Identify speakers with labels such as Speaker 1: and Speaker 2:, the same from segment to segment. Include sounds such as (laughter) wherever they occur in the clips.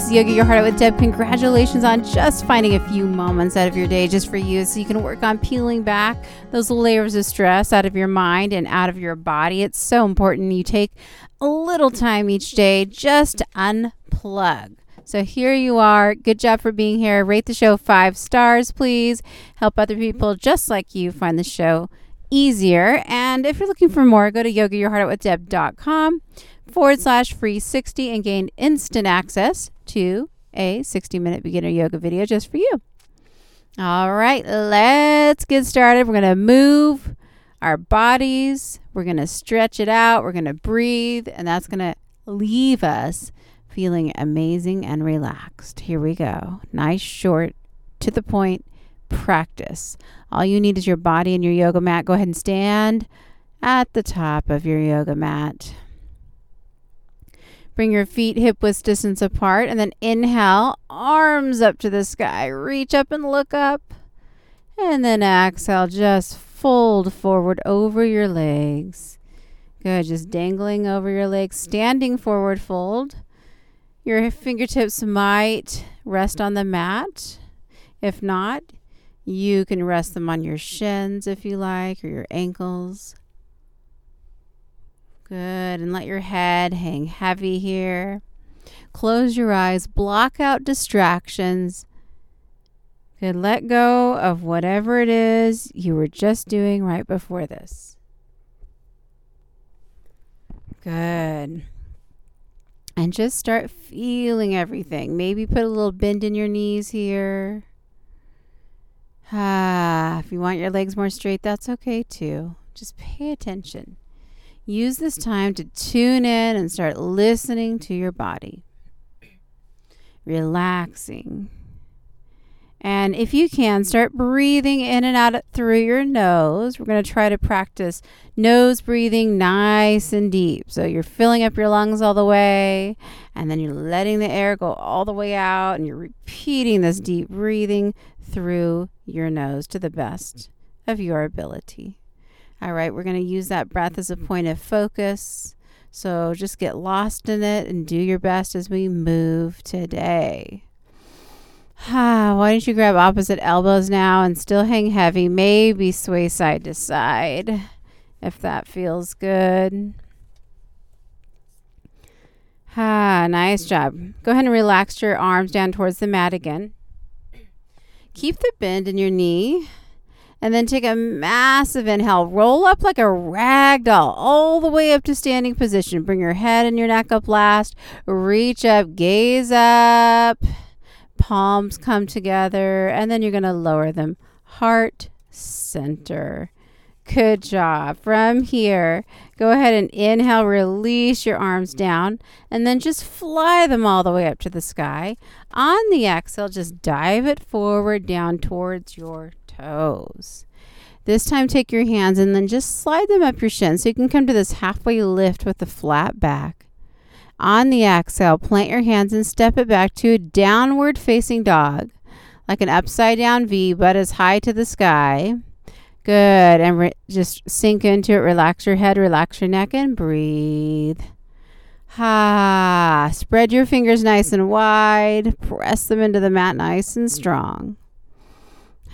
Speaker 1: This is Yoga Your Heart Out with Deb. Congratulations on just finding a few moments out of your day just for you so you can work on peeling back those layers of stress out of your mind and out of your body. It's so important you take a little time each day just to unplug. So here you are. Good job for being here. Rate the show five stars, please. Help other people just like you find the show easier. And if you're looking for more, go to yogayourheartoutwithdeb.com forward slash free 60 and gain instant access to a 60 minute beginner yoga video just for you. All right, let's get started. We're going to move our bodies, we're going to stretch it out, we're going to breathe, and that's going to leave us feeling amazing and relaxed. Here we go. Nice, short, to the point practice. All you need is your body and your yoga mat. Go ahead and stand at the top of your yoga mat. Bring your feet hip width distance apart and then inhale, arms up to the sky. Reach up and look up. And then exhale, just fold forward over your legs. Good, just dangling over your legs, standing forward fold. Your fingertips might rest on the mat. If not, you can rest them on your shins if you like, or your ankles. Good. And let your head hang heavy here. Close your eyes, block out distractions. Good. Let go of whatever it is you were just doing right before this. Good. And just start feeling everything. Maybe put a little bend in your knees here. Ah, if you want your legs more straight, that's okay too. Just pay attention. Use this time to tune in and start listening to your body. Relaxing. And if you can, start breathing in and out through your nose. We're going to try to practice nose breathing nice and deep. So you're filling up your lungs all the way, and then you're letting the air go all the way out, and you're repeating this deep breathing through your nose to the best of your ability. All right, we're going to use that breath as a point of focus. So just get lost in it and do your best as we move today. Ah, (sighs) Why don't you grab opposite elbows now and still hang heavy? Maybe sway side to side if that feels good. Ah, nice job. Go ahead and relax your arms down towards the mat again. Keep the bend in your knee. And then take a massive inhale. Roll up like a rag doll all the way up to standing position. Bring your head and your neck up last. Reach up, gaze up palms come together, and then you're going to lower them. Heart center. Good job. From here, go ahead and inhale, release your arms down, and then just fly them all the way up to the sky. On the exhale, just dive it forward down towards your toes. This time, take your hands and then just slide them up your shins so you can come to this halfway lift with a flat back. On the exhale, plant your hands and step it back to a downward facing dog, like an upside down V, but as high to the sky. Good. And re- just sink into it. Relax your head, relax your neck, and breathe. Ha. Spread your fingers nice and wide. Press them into the mat nice and strong.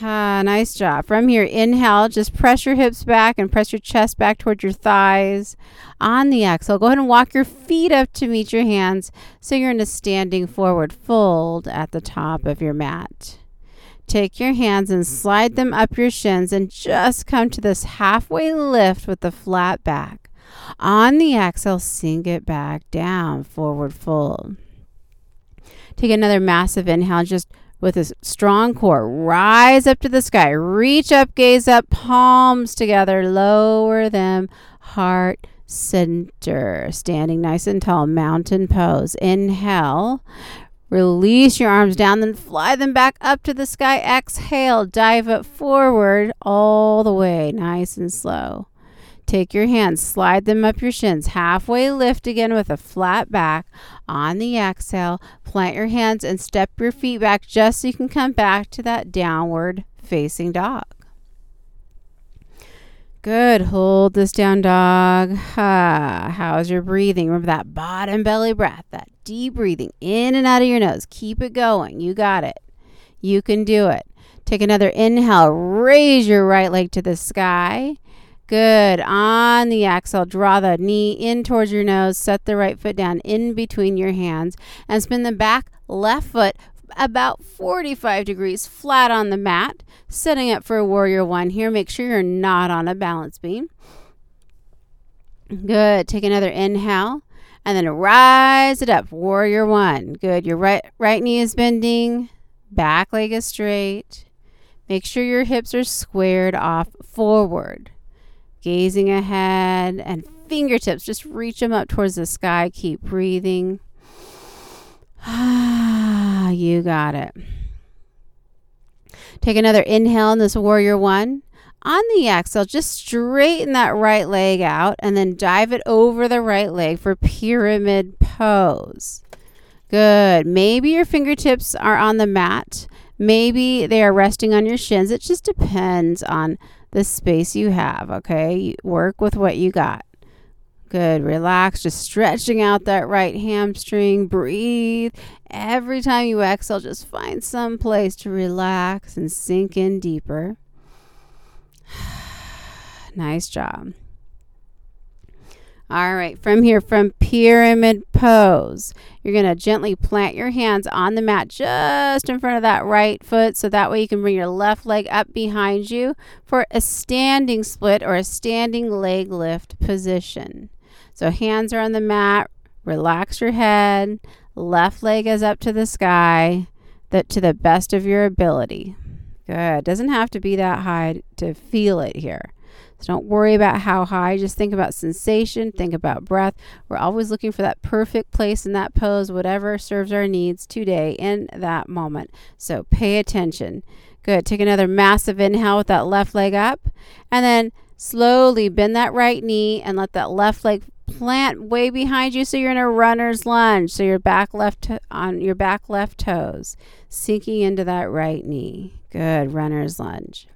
Speaker 1: Ah, nice job. From here, inhale, just press your hips back and press your chest back towards your thighs. On the exhale, go ahead and walk your feet up to meet your hands so you're in a standing forward fold at the top of your mat. Take your hands and slide them up your shins and just come to this halfway lift with the flat back. On the exhale, sink it back down, forward fold. Take another massive inhale, just with a strong core. Rise up to the sky. Reach up, gaze up, palms together. Lower them. Heart center. Standing nice and tall. Mountain pose. Inhale. Release your arms down, then fly them back up to the sky. Exhale. Dive up forward all the way. Nice and slow. Take your hands, slide them up your shins, halfway lift again with a flat back. On the exhale, plant your hands and step your feet back just so you can come back to that downward facing dog. Good. Hold this down, dog. Ah, how's your breathing? Remember that bottom belly breath, that deep breathing in and out of your nose. Keep it going. You got it. You can do it. Take another inhale. Raise your right leg to the sky. Good. On the exhale, draw the knee in towards your nose. Set the right foot down in between your hands and spin the back left foot about 45 degrees flat on the mat, setting up for a warrior one here. Make sure you're not on a balance beam. Good. Take another inhale and then rise it up. Warrior one. Good. Your right right knee is bending, back leg is straight. Make sure your hips are squared off forward. Gazing ahead and fingertips just reach them up towards the sky. Keep breathing. Ah, (sighs) you got it. Take another inhale in this warrior one. On the exhale, just straighten that right leg out and then dive it over the right leg for pyramid pose. Good. Maybe your fingertips are on the mat. Maybe they are resting on your shins. It just depends on the space you have, okay? Work with what you got. Good. Relax, just stretching out that right hamstring. Breathe. Every time you exhale, just find some place to relax and sink in deeper. (sighs) nice job. All right, from here, from pyramid pose, you're going to gently plant your hands on the mat just in front of that right foot so that way you can bring your left leg up behind you for a standing split or a standing leg lift position. So hands are on the mat. Relax your head. Left leg is up to the sky. That to the best of your ability. Good. Doesn't have to be that high to feel it here. So don't worry about how high. Just think about sensation. Think about breath. We're always looking for that perfect place in that pose, whatever serves our needs today in that moment. So pay attention. Good. Take another massive inhale with that left leg up. And then slowly bend that right knee and let that left leg plant way behind you so you're in a runner's lunge so your back left on your back left toes sinking into that right knee good runner's lunge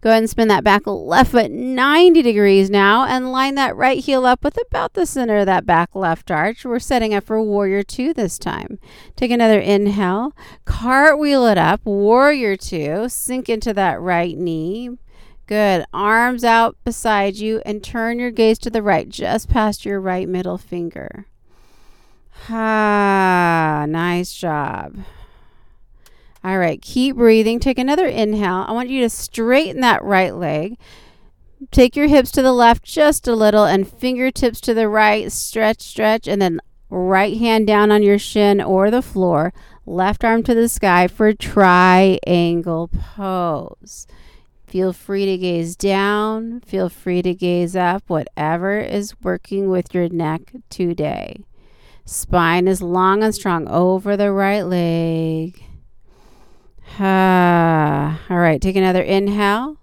Speaker 1: go ahead and spin that back left foot 90 degrees now and line that right heel up with about the center of that back left arch we're setting up for warrior two this time take another inhale cartwheel it up warrior two sink into that right knee Good. Arms out beside you and turn your gaze to the right, just past your right middle finger. Ah, nice job. All right, keep breathing. Take another inhale. I want you to straighten that right leg. Take your hips to the left just a little and fingertips to the right. Stretch, stretch, and then right hand down on your shin or the floor. Left arm to the sky for triangle pose. Feel free to gaze down, feel free to gaze up, whatever is working with your neck today. Spine is long and strong over the right leg. Ah, all right, take another inhale.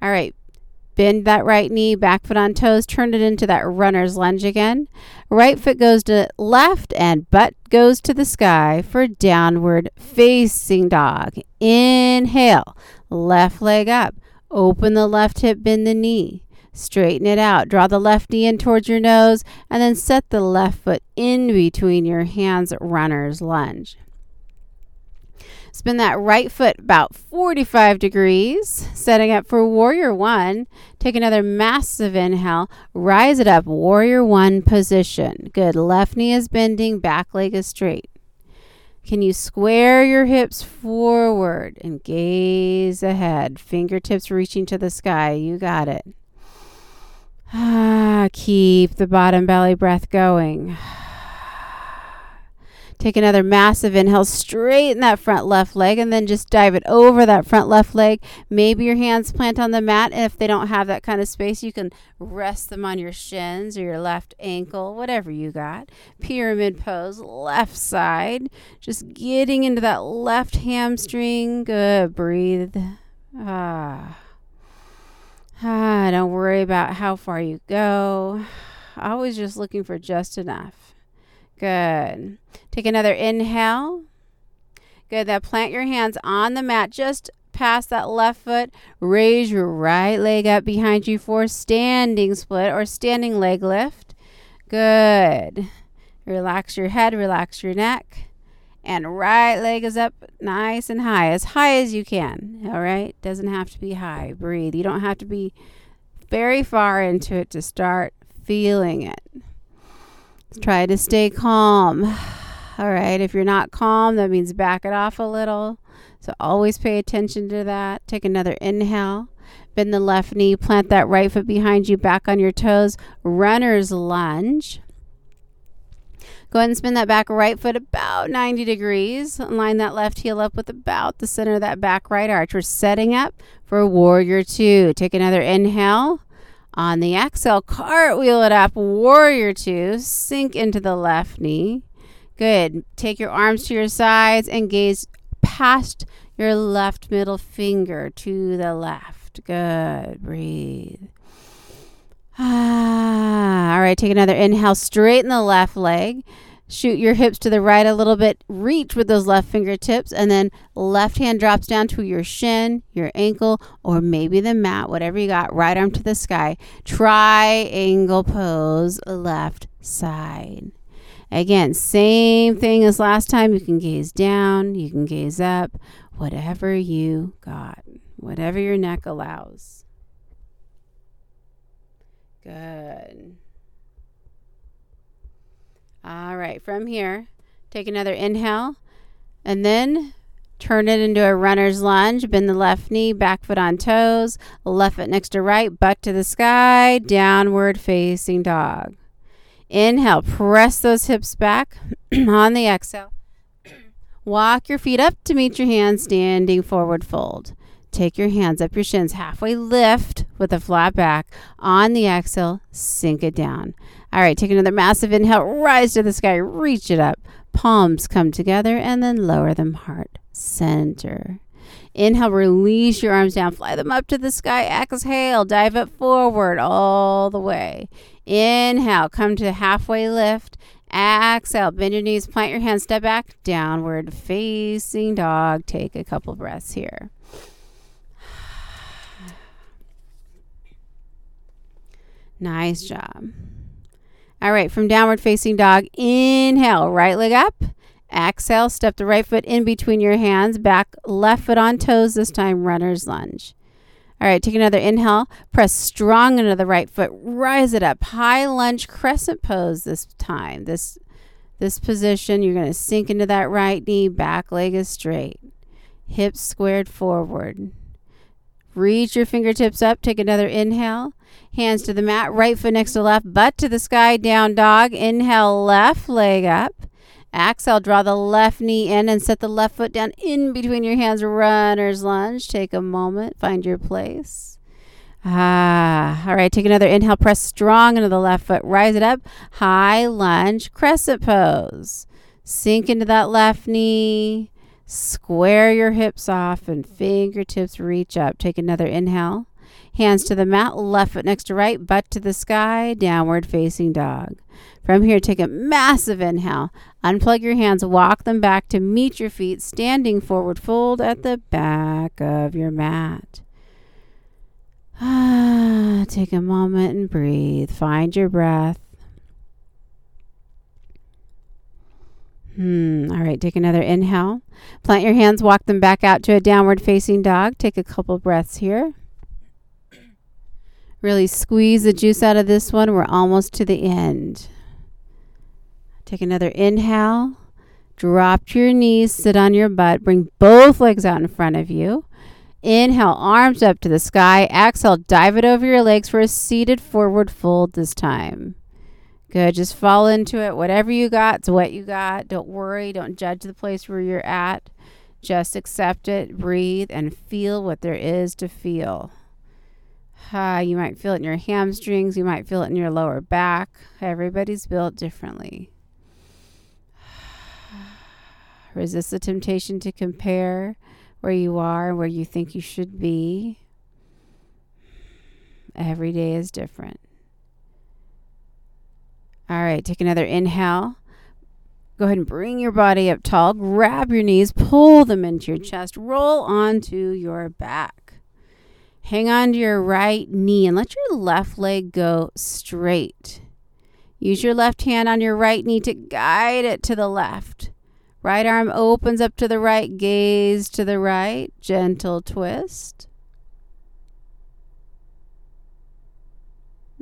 Speaker 1: All right, bend that right knee, back foot on toes, turn it into that runner's lunge again. Right foot goes to left and butt goes to the sky for downward facing dog. Inhale, Left leg up. Open the left hip, bend the knee. Straighten it out. Draw the left knee in towards your nose and then set the left foot in between your hands, runner's lunge. Spin that right foot about 45 degrees, setting up for warrior one. Take another massive inhale, rise it up, warrior one position. Good. Left knee is bending, back leg is straight. Can you square your hips forward and gaze ahead? Fingertips reaching to the sky. You got it. (sighs) Ah, keep the bottom belly breath going. (sighs) Take another massive inhale, straighten that front left leg, and then just dive it over that front left leg. Maybe your hands plant on the mat. If they don't have that kind of space, you can rest them on your shins or your left ankle, whatever you got. Pyramid pose, left side. Just getting into that left hamstring. Good. Breathe. Ah. Ah, don't worry about how far you go. (sighs) Always just looking for just enough. Good. Take another inhale. Good. Now plant your hands on the mat just past that left foot. Raise your right leg up behind you for standing split or standing leg lift. Good. Relax your head, relax your neck. And right leg is up nice and high, as high as you can. All right? Doesn't have to be high. Breathe. You don't have to be very far into it to start feeling it. Try to stay calm. (sighs) All right. If you're not calm, that means back it off a little. So always pay attention to that. Take another inhale. Bend the left knee. Plant that right foot behind you, back on your toes. Runner's lunge. Go ahead and spin that back right foot about 90 degrees. Line that left heel up with about the center of that back right arch. We're setting up for warrior two. Take another inhale. On the exhale, cartwheel it up, warrior two. Sink into the left knee. Good. Take your arms to your sides and gaze past your left middle finger to the left. Good. Breathe. Ah, (sighs) all right, take another inhale. Straighten the left leg. Shoot your hips to the right a little bit. Reach with those left fingertips, and then left hand drops down to your shin, your ankle, or maybe the mat, whatever you got. Right arm to the sky. Triangle pose, left side. Again, same thing as last time. You can gaze down, you can gaze up, whatever you got, whatever your neck allows. Good. All right, from here, take another inhale and then turn it into a runner's lunge. Bend the left knee, back foot on toes, left foot next to right, butt to the sky, downward facing dog. Inhale, press those hips back (clears throat) on the exhale. (clears throat) Walk your feet up to meet your hands, standing forward fold. Take your hands up your shins, halfway lift with a flat back. On the exhale, sink it down. All right, take another massive inhale, rise to the sky, reach it up. Palms come together and then lower them heart center. Inhale, release your arms down, fly them up to the sky. Exhale, dive it forward all the way. Inhale, come to halfway lift. Exhale, bend your knees, plant your hands, step back, downward facing dog. Take a couple breaths here. (sighs) Nice job. All right, from downward facing dog, inhale, right leg up. Exhale, step the right foot in between your hands, back left foot on toes, this time runner's lunge. All right, take another inhale. Press strong into the right foot. Rise it up. High lunge crescent pose this time. This this position, you're going to sink into that right knee. Back leg is straight. Hips squared forward. Reach your fingertips up. Take another inhale. Hands to the mat. Right foot next to left. Butt to the sky. Down dog. Inhale. Left leg up. Exhale. Draw the left knee in and set the left foot down in between your hands. Runner's lunge. Take a moment. Find your place. Ah, all right. Take another inhale. Press strong into the left foot. Rise it up. High lunge. Crescent pose. Sink into that left knee. Square your hips off and fingertips reach up. Take another inhale. Hands to the mat, left foot next to right, butt to the sky, downward facing dog. From here, take a massive inhale. Unplug your hands, walk them back to meet your feet, standing forward fold at the back of your mat. Ah, (sighs) take a moment and breathe. Find your breath. Hmm. All right. Take another inhale. Plant your hands, walk them back out to a downward facing dog. Take a couple breaths here. Really squeeze the juice out of this one. We're almost to the end. Take another inhale. Drop to your knees, sit on your butt. Bring both legs out in front of you. Inhale, arms up to the sky. Exhale, dive it over your legs for a seated forward fold this time. Good. Just fall into it. Whatever you got, it's what you got. Don't worry. Don't judge the place where you're at. Just accept it, breathe, and feel what there is to feel. Uh, you might feel it in your hamstrings. You might feel it in your lower back. Everybody's built differently. (sighs) Resist the temptation to compare where you are and where you think you should be. Every day is different. All right, take another inhale. Go ahead and bring your body up tall. Grab your knees, pull them into your chest, roll onto your back. Hang on to your right knee and let your left leg go straight. Use your left hand on your right knee to guide it to the left. Right arm opens up to the right, gaze to the right, gentle twist.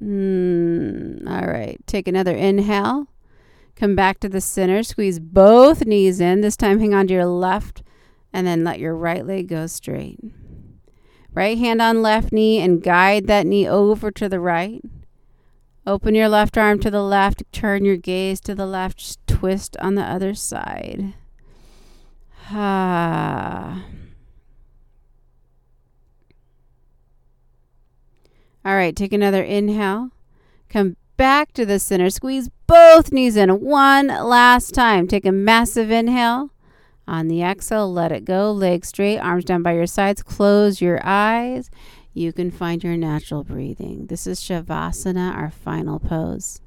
Speaker 1: Mm, all right, take another inhale. Come back to the center. Squeeze both knees in. This time, hang on to your left and then let your right leg go straight. Right hand on left knee and guide that knee over to the right. Open your left arm to the left. Turn your gaze to the left. Twist on the other side. Ah. All right, take another inhale. Come back to the center. Squeeze both knees in one last time. Take a massive inhale. On the exhale, let it go. Legs straight, arms down by your sides. Close your eyes. You can find your natural breathing. This is Shavasana, our final pose.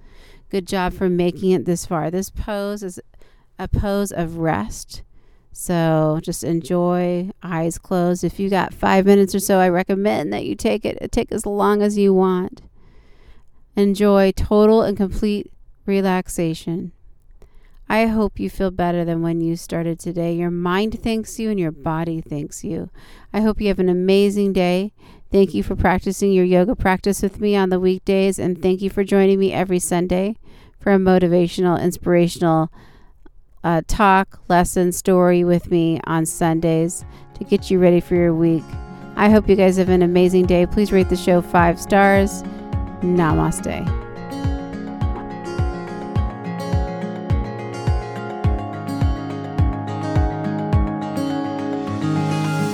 Speaker 1: Good job for making it this far. This pose is a pose of rest. So just enjoy, eyes closed. If you got five minutes or so, I recommend that you take it. Take as long as you want. Enjoy total and complete relaxation. I hope you feel better than when you started today. Your mind thanks you and your body thanks you. I hope you have an amazing day. Thank you for practicing your yoga practice with me on the weekdays, and thank you for joining me every Sunday for a motivational, inspirational uh, talk, lesson, story with me on Sundays to get you ready for your week. I hope you guys have an amazing day. Please rate the show five stars. Namaste.